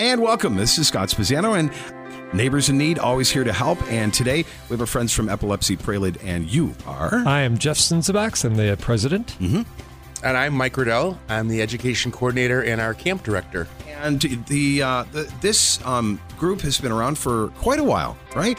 And welcome. This is Scott Spezzano and Neighbors in Need, always here to help. And today we have our friends from Epilepsy Pralid, and you are. I am Jeff Sinzabax. I'm the president. Mm-hmm. And I'm Mike Riddell. I'm the education coordinator and our camp director. And the, uh, the this um, group has been around for quite a while, right?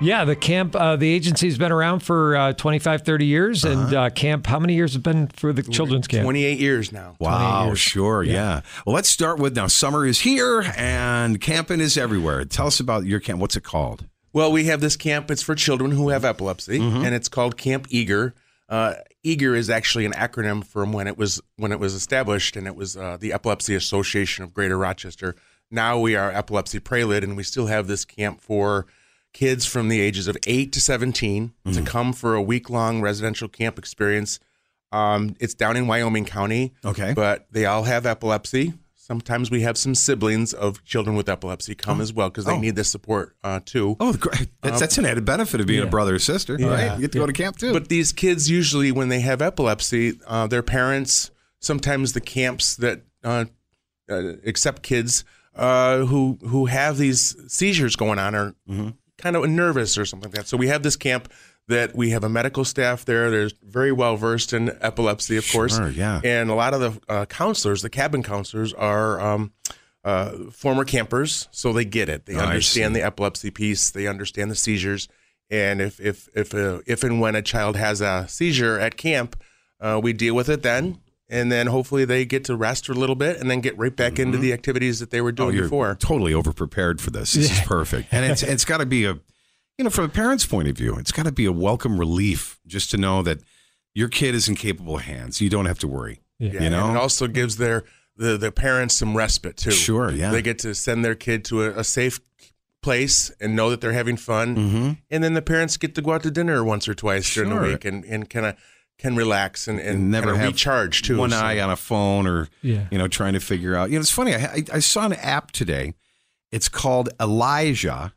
Yeah, the camp, uh, the agency's been around for uh, 25, 30 years. Uh-huh. And uh, camp, how many years have been for the children's camp? 28 years now. Wow, years. sure, yeah. Well, let's start with now. Summer is here, and camping is everywhere. Tell us about your camp. What's it called? Well, we have this camp. It's for children who have epilepsy, and it's called Camp EAGR. Uh, EAGR is actually an acronym from when it was when it was established, and it was uh, the Epilepsy Association of Greater Rochester. Now we are Epilepsy Pralid, and we still have this camp for kids from the ages of eight to 17 to come for a week long residential camp experience. Um, it's down in Wyoming County. Okay. But they all have epilepsy. Sometimes we have some siblings of children with epilepsy come as well because they Oh. need this support uh, too. Oh, great. That's, that's an added benefit of being a brother or sister, right? You get to go to camp too. But these kids usually, when they have epilepsy, uh, their parents, sometimes the camps that uh, uh, accept kids uh, who who have these seizures going on are kind of nervous or something like that. So we have this camp that we have a medical staff there. They're very well versed in epilepsy, of course. Sure, yeah. And a lot of the uh, counselors, the cabin counselors, are. Um, uh, former campers, so they get it. They Oh, understand the epilepsy piece. They understand the seizures, and if if if uh, if and when a child has a seizure at camp, uh, we deal with it then, and then hopefully they get to rest for a little bit, and then get right back into the activities that they were oh, doing you're before. totally over prepared for this. This is perfect. And it's it's got to be a, you know, from a parent's point of view, it's got to be a welcome relief just to know that your kid is in capable hands. You don't have to worry. Yeah. You and know? it also gives their the the parents some respite too. Sure, yeah. They get to send their kid to a, a safe place and know that they're having fun, Mm-hmm. and then the parents get to go out to dinner once or twice during the week and and kind of can relax and, and, and never kinda have recharge too. One So- eye on a phone or Yeah. you know trying to figure out. You know, it's funny. I, I, I saw an app today. It's called Elijah,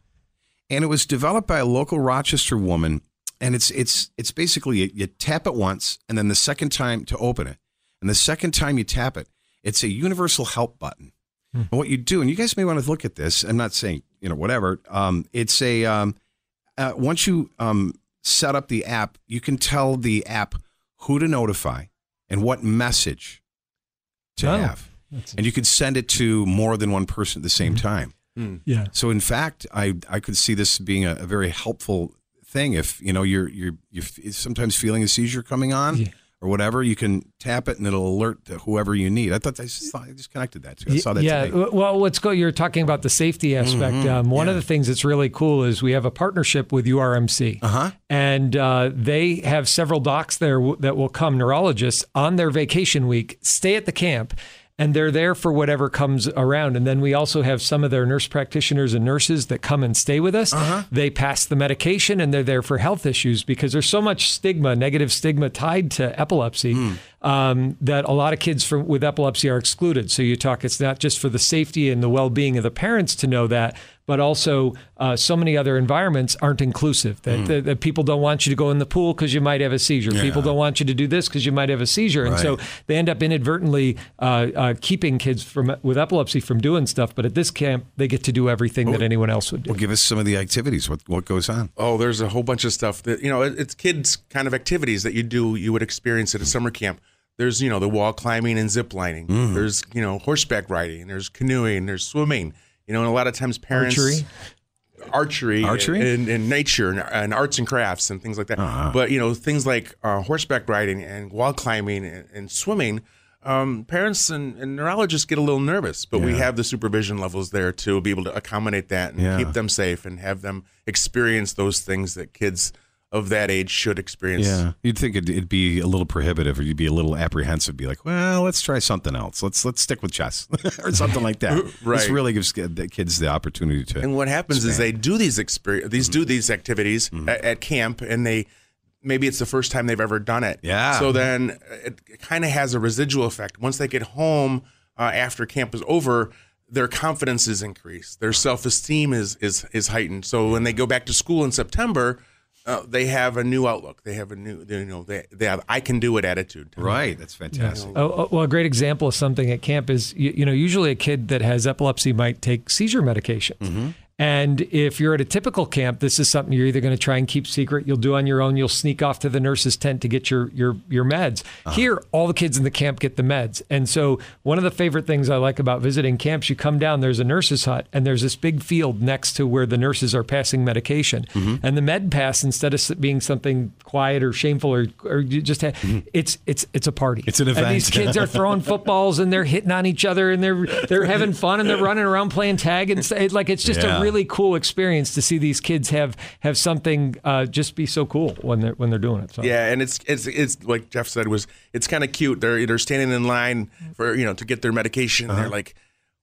and it was developed by a local Rochester woman. And it's it's it's basically you, you tap it once, and then the second time to open it, and the second time you tap it, it's a universal help button. And what you do, and you guys may want to look at this. I'm not saying you know whatever. Um, it's a um, uh, once you um, set up the app, you can tell the app who to notify and what message to Oh, have, and you could send it to more than one person at the same mm-hmm. time. Hmm. Yeah. So, in fact, I I could see this being a, a very helpful thing if you know you're you're you're f- sometimes feeling a seizure coming on. Yeah. Or whatever, you can tap it and it'll alert to whoever you need. I thought I just, thought, I just connected that to. I saw that yeah. today. Well, what's go? You're talking about the safety aspect. Mm-hmm. Um, one of the things that's really cool is we have a partnership with URMC, Uh-huh. and uh, they have several docs there w- that will come neurologists on their vacation week, stay at the camp. And they're there for whatever comes around. And then we also have some of their nurse practitioners and nurses that come and stay with us. Uh-huh. They pass the medication and they're there for health issues because there's so much stigma, negative stigma tied to epilepsy Hmm. um, that a lot of kids from, with epilepsy are excluded. So you talk, it's not just for the safety and the well being of the parents to know that, but also uh, so many other environments aren't inclusive. That, that, that people don't want you to go in the pool because you might have a seizure. People don't want you to do this because you might have a seizure. And so they end up inadvertently uh, uh, keeping kids from with epilepsy from doing stuff. But at this camp, they get to do everything that anyone else would do. Well, give us some of the activities. What what goes on? Oh, there's a whole bunch of stuff that you know. it- It's kids kind of activities that you do you would experience at a summer camp. There's you know the wall climbing and zip lining. There's you know horseback riding. There's canoeing. There's swimming. You know, and a lot of times parents Archery. archery, Archery? and, and nature and, and arts and crafts and things like that. Uh-huh. But you know things like uh, horseback riding and wall climbing and, and swimming. Um, parents and, and neurologists get a little nervous, but we have the supervision levels there to be able to accommodate that and Yeah. keep them safe and have them experience those things that kids of that age should experience. Yeah, you'd think it'd, it'd be a little prohibitive, or you'd be a little apprehensive. Be like, well, let's try something else. Let's let's stick with chess or something like that. right. This really gives the kids the opportunity to. And what happens is they do these experience, these do these activities at, at camp, and they maybe it's the first time they've ever done it. Yeah. So then it kind of has a residual effect. Once they get home uh, after camp is over, their confidence is increased, their self esteem is is is heightened. So when they go back to school in September. Uh, they have a new outlook. They have a new, they, you know, they they have I can do it attitude. Right. That's fantastic. Oh, oh, well, a great example of something at camp is you, you know usually a kid that has epilepsy might take seizure medication. And if you're at a typical camp, this is something you're either going to try and keep secret, you'll do on your own, you'll sneak off to the nurse's tent to get your your your meds. Uh-huh. Here, all the kids in the camp get the meds. And so one of the favorite things I like about visiting camps, you come down, there's a nurse's hut, and there's this big field next to where the nurses are passing medication. Mm-hmm. And the med pass, instead of being something quiet or shameful or, or you just have, mm-hmm. it's it's it's a party. It's an event. And these kids are throwing footballs and they're hitting on each other and they're they're having fun and they're running around playing tag and like it's just Yeah. a really cool experience to see these kids have have something uh, just be so cool when they're when they're doing it. So. Yeah, and it's it's it's like Jeff said was it's kind of cute. They're they're standing in line for you know to get their medication. and They're like,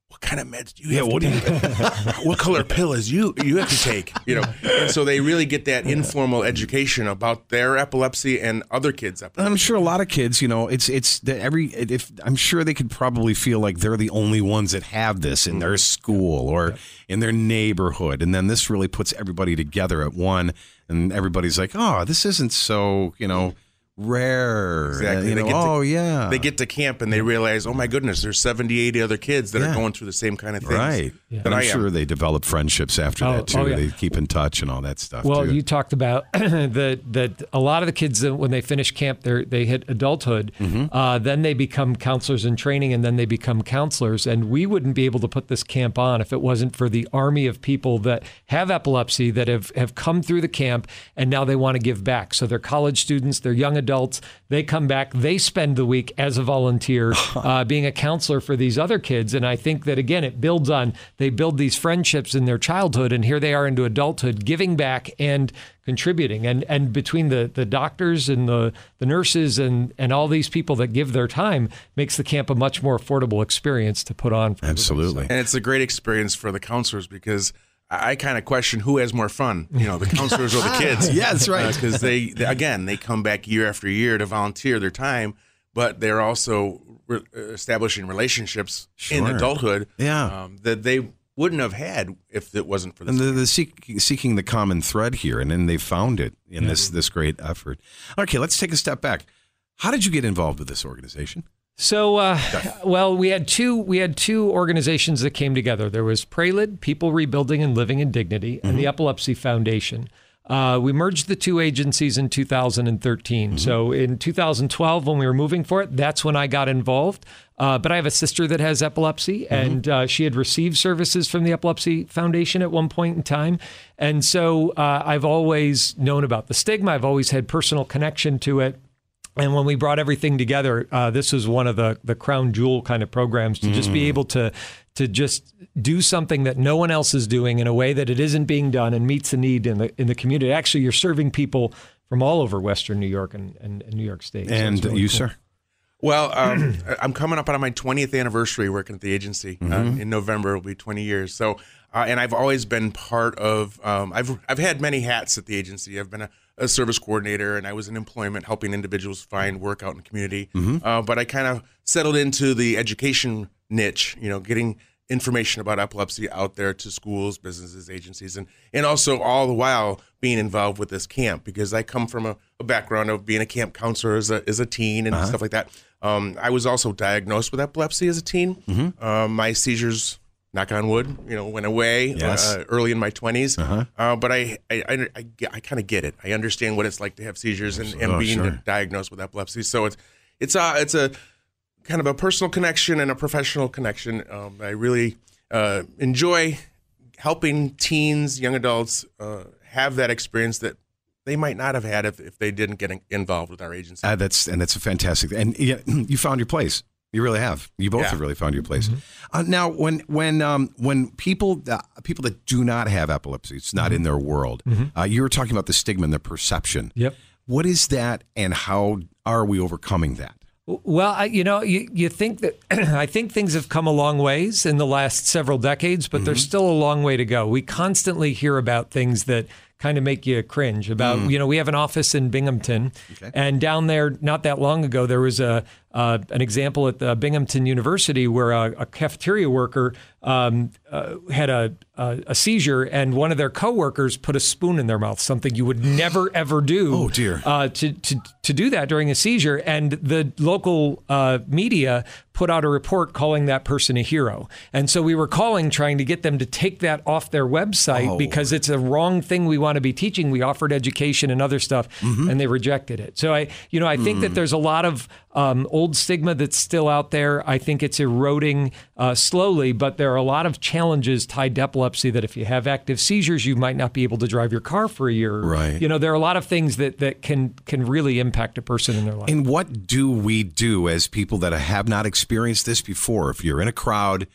"What kind of meds do you have? what do you- what color pill is you you have to take?" You know, and so they really get that informal education about their epilepsy and other kids' epilepsy. I'm sure a lot of kids, you know, it's it's the every if I'm sure they could probably feel like they're the only ones that have this in their mm-hmm. school or in their neighborhood, and then this really puts everybody together at one, and everybody's like, oh, this isn't so, you know, rare. Exactly. You They know, get to- oh yeah, They get to camp and they realize, oh my goodness, there's 70, 80 other kids that Yeah. are going through the same kind of things right. that And I I'm am. sure they develop friendships after Oh, that too. oh, yeah. They keep in touch and all that stuff. Well, too. you talked about that that a lot of the kids when they finish camp, they they hit adulthood. Mm-hmm. Uh, then they become counselors in training, and then they become counselors. And we wouldn't be able to put this camp on if it wasn't for the army of people that have epilepsy that have have come through the camp, and now they want to give back. So they're college students, they're young adults. They come back, they spend the week as a volunteer, uh, being a counselor for these other kids. And I think that again, it builds on they build these friendships in their childhood, and here they are into adulthood, giving back and contributing. And and between the the doctors and the the nurses and and all these people that give their time makes the camp a much more affordable experience to put on. For everybody. absolutely. And it's a great experience for the counselors because I, I kind of question who has more fun, you know, the counselors or the ah. kids. Yeah, that's right. Uh, because they, they, again, they come back year after year to volunteer their time, but they're also re- uh, establishing relationships in adulthood Yeah. um, that they wouldn't have had if it wasn't for this. and the, the seek, seeking the common thread here, and then they found it in this this great effort. Okay, let's take a step back. How did you get involved with this organization? So, uh, well, we had two we had two organizations that came together. There was Pralid, People Rebuilding and Living in Dignity, and the Epilepsy Foundation. Uh, we merged the two agencies in 2013. So in 2012, when we were moving for it, that's when I got involved. Uh, but I have a sister that has epilepsy, and uh, she had received services from the Epilepsy Foundation at one point in time. And so uh, I've always known about the stigma. I've always had personal connection to it. And when we brought everything together, uh, this was one of the the crown jewel kind of programs to just be able to to just do something that no one else is doing in a way that it isn't being done and meets the need in the in the community. Actually, you're serving people from all over Western New York and, and, and New York State. And it's really you, cool. sir? Well, um, I'm coming up on my 20th anniversary working at the agency. Uh, in November, it'll be 20 years. So, uh, and I've always been part of. Um, I've I've had many hats at the agency. I've been a, a service coordinator, and I was in employment, helping individuals find work out in the community. Uh, but I kind of settled into the education niche. You know, getting information about epilepsy out there to schools, businesses, agencies, and and also all the while being involved with this camp because I come from a, a background of being a camp counselor as a, as a teen and stuff like that. Um, I was also diagnosed with epilepsy as a teen. Um, my seizures, knock on wood, you know, went away Yes. uh, early in my 20s. Uh, but I I, I, I, I kind of get it. I understand what it's like to have seizures and, and Oh, being sure. diagnosed with epilepsy. So it's it's a it's a kind of a personal connection and a professional connection. Um, I really uh, enjoy helping teens, young adults uh, have that experience that they might not have had if, if they didn't get involved with our agency. Uh, that's and that's a fantastic. And yeah, you found your place. You really have. You both Yeah. have really found your place. Uh, now, when when um, when people uh, people that do not have epilepsy, it's not in their world. Uh, you were talking about the stigma and the perception. Yep. What is that, and how are we overcoming that? Well, I, you know, you, you think that I think things have come a long ways in the last several decades, but there's still a long way to go. We constantly hear about things that kind of make you cringe about, you know, we have an office in Binghamton, and down there, not that long ago, there was a uh, an example at the Binghamton University where a, a cafeteria worker um, uh, had a, a, a seizure, and one of their coworkers put a spoon in their mouth, something you would never ever do. Oh, dear. Uh, to, to to do that during a seizure, and the local uh, media put out a report calling that person a hero. And so we were calling, trying to get them to take that off their website Oh. because it's a wrong thing we want to be teaching. We offered education and other stuff, Mm-hmm. and they rejected it. So I, you know, I think Mm. that there's a lot of um, old stigma that's still out there. I think it's eroding uh, slowly, but there are a lot of challenges tied to epilepsy. That if you have active seizures, you might not be able to drive your car for a year. Right. You know, there are a lot of things that that can can really impact a person in their life. And what do we do as people that have not experienced this before? If you're in a crowd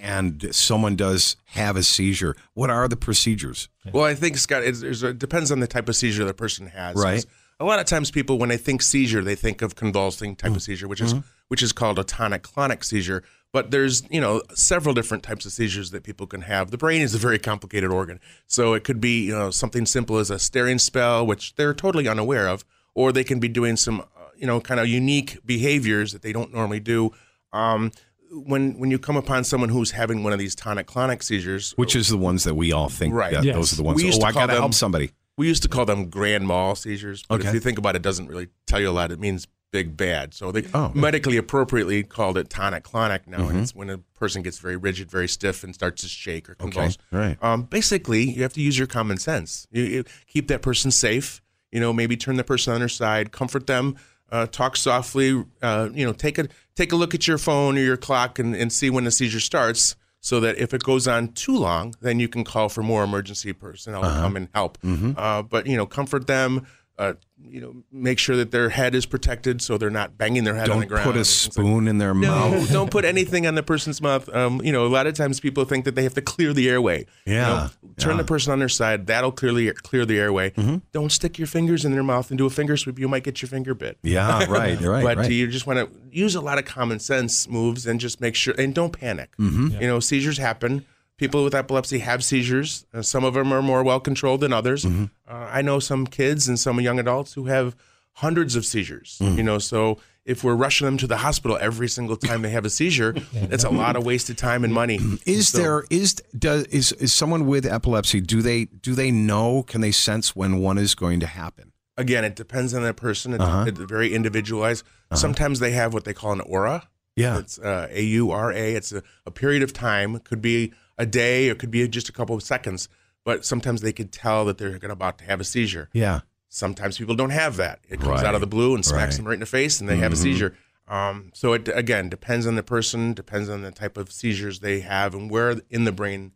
and someone does have a seizure, what are the procedures? Well, I think Scott, it depends on the type of seizure the person has. Right. A lot of times, people when they think seizure, they think of convulsing type of mm-hmm. seizure, which is mm-hmm. which is called a tonic-clonic seizure. But there's you know several different types of seizures that people can have. The brain is a very complicated organ, so it could be you know something simple as a staring spell, which they're totally unaware of, or they can be doing some you know kind of unique behaviors that they don't normally do. Um, when when you come upon someone who's having one of these tonic-clonic seizures, Which is the ones that we all think Right. that Yes. those are the ones. We used Oh, to I got to them- help somebody. We used to call them grand mal seizures, but Okay. if you think about it, it doesn't really tell you a lot. It means big bad. So they Oh. medically appropriately called it tonic clonic now, Mm-hmm. and it's when a person gets very rigid, very stiff, and starts to shake or convulse. right. Um, basically, you have to use your common sense. You, you keep that person safe. You know, maybe turn the person on their side, comfort them, uh, talk softly. Uh, you know, take a take a look at your phone or your clock and, and see when the seizure starts. So that if it goes on too long, then you can call for more emergency personnel to come and help. Uh, but you know, comfort them. Uh, you know, make sure that their head is protected so they're not banging their head on the ground. Don't put a things like spoon in their mouth. no, don't put anything on the person's mouth. Um, you know, a lot of times people think that they have to clear the airway. You Yeah, know, turn the person on their side. That'll clearly clear the airway. Mm-hmm. Don't stick your fingers in their mouth and do a finger sweep. You might get your finger bit. Yeah, right, right, but right. you just want to use a lot of common sense moves and just make sure and don't panic. Mm-hmm. You know, seizures happen. People with epilepsy have seizures. Uh, some of them are more well controlled than others. Mm-hmm. Uh, I know some kids and some young adults who have hundreds of seizures. Mm. You know, so if we're rushing them to the hospital every single time they have a seizure, that's a lot of wasted time and money. Is So- there is does is is someone with epilepsy? Do they do they know? Can they sense when one is going to happen? again? It depends on the person. It's, Uh-huh. it's very individualized. Sometimes they have what they call an aura. Yeah. It's uh, A U R A. It's a, a period of time. Could be a day. It could be just a couple of seconds. But sometimes they could tell that they're going about to have a seizure. Yeah. Sometimes people don't have that. It comes Right. out of the blue and smacks Right. Mm-hmm. them right in the face, and they have a seizure. Um, so it again depends on the person, depends on the type of seizures they have, and where in the brain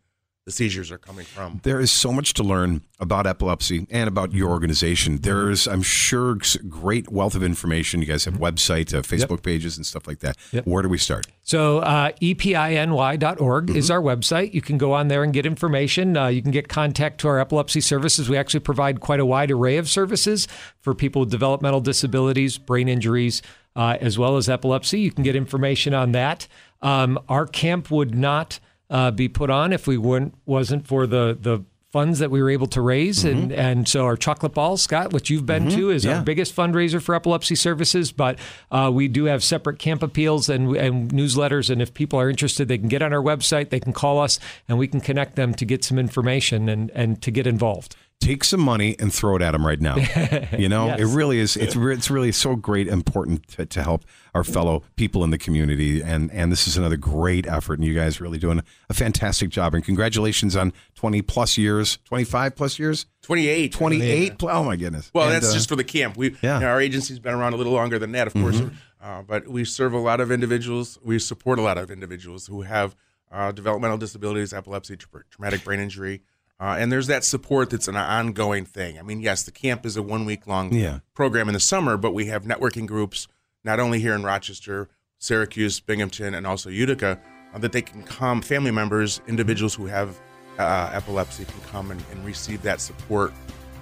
the seizures are coming from. There is so much to learn about epilepsy and about your organization. There's, I'm sure, great wealth of information. You guys have website, uh, Facebook pages, and stuff like that. Yep. Where do we start? So uh, epiny.org Mm-hmm. is our website. You can go on there and get information. Uh, you can get contact to our epilepsy services. We actually provide quite a wide array of services for people with developmental disabilities, brain injuries, uh, as well as epilepsy. You can get information on that. Um, our camp would not uh, be put on if we weren't wasn't for the the funds that we were able to raise. And and so our chocolate ball, scott which you've been to is Yeah. our biggest fundraiser for epilepsy services. But uh, we do have separate camp appeals and, and newsletters. And if people are interested they can get on our website they can call us and we can connect them to get some information and and to get involved Take some money and throw it at them right now. You know, Yes. it really is. It's re- it's really so great, important to, to help our fellow people in the community, and and this is another great effort, and you guys really doing a fantastic job. And congratulations on twenty plus years, twenty five plus years, 28. twenty eight. Oh my goodness! Well, And, that's uh, just for the camp. We Yeah. Mm-hmm. you know, our agency's been around a little longer than that, of course, uh, but we serve a lot of individuals. We support a lot of individuals who have uh, developmental disabilities, epilepsy, tra- traumatic brain injury, uh, and there's that support that's an ongoing thing. I mean, yes, the camp is a one week long Yeah. program in the summer, but we have networking groups not only here in Rochester, Syracuse, Binghamton, and also Utica uh, that they can come. Family members, individuals who have uh, epilepsy can come and, and receive that support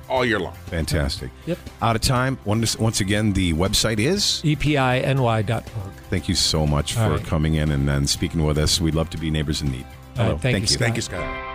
all year long. fantastic. Yep. Out of time. Once once again, the website is. Epiny.org Thank you so much All for right. coming in and then speaking with us. We'd love to be neighbors in need. All right, Hello. thank you, Scott. Thank you, Scott.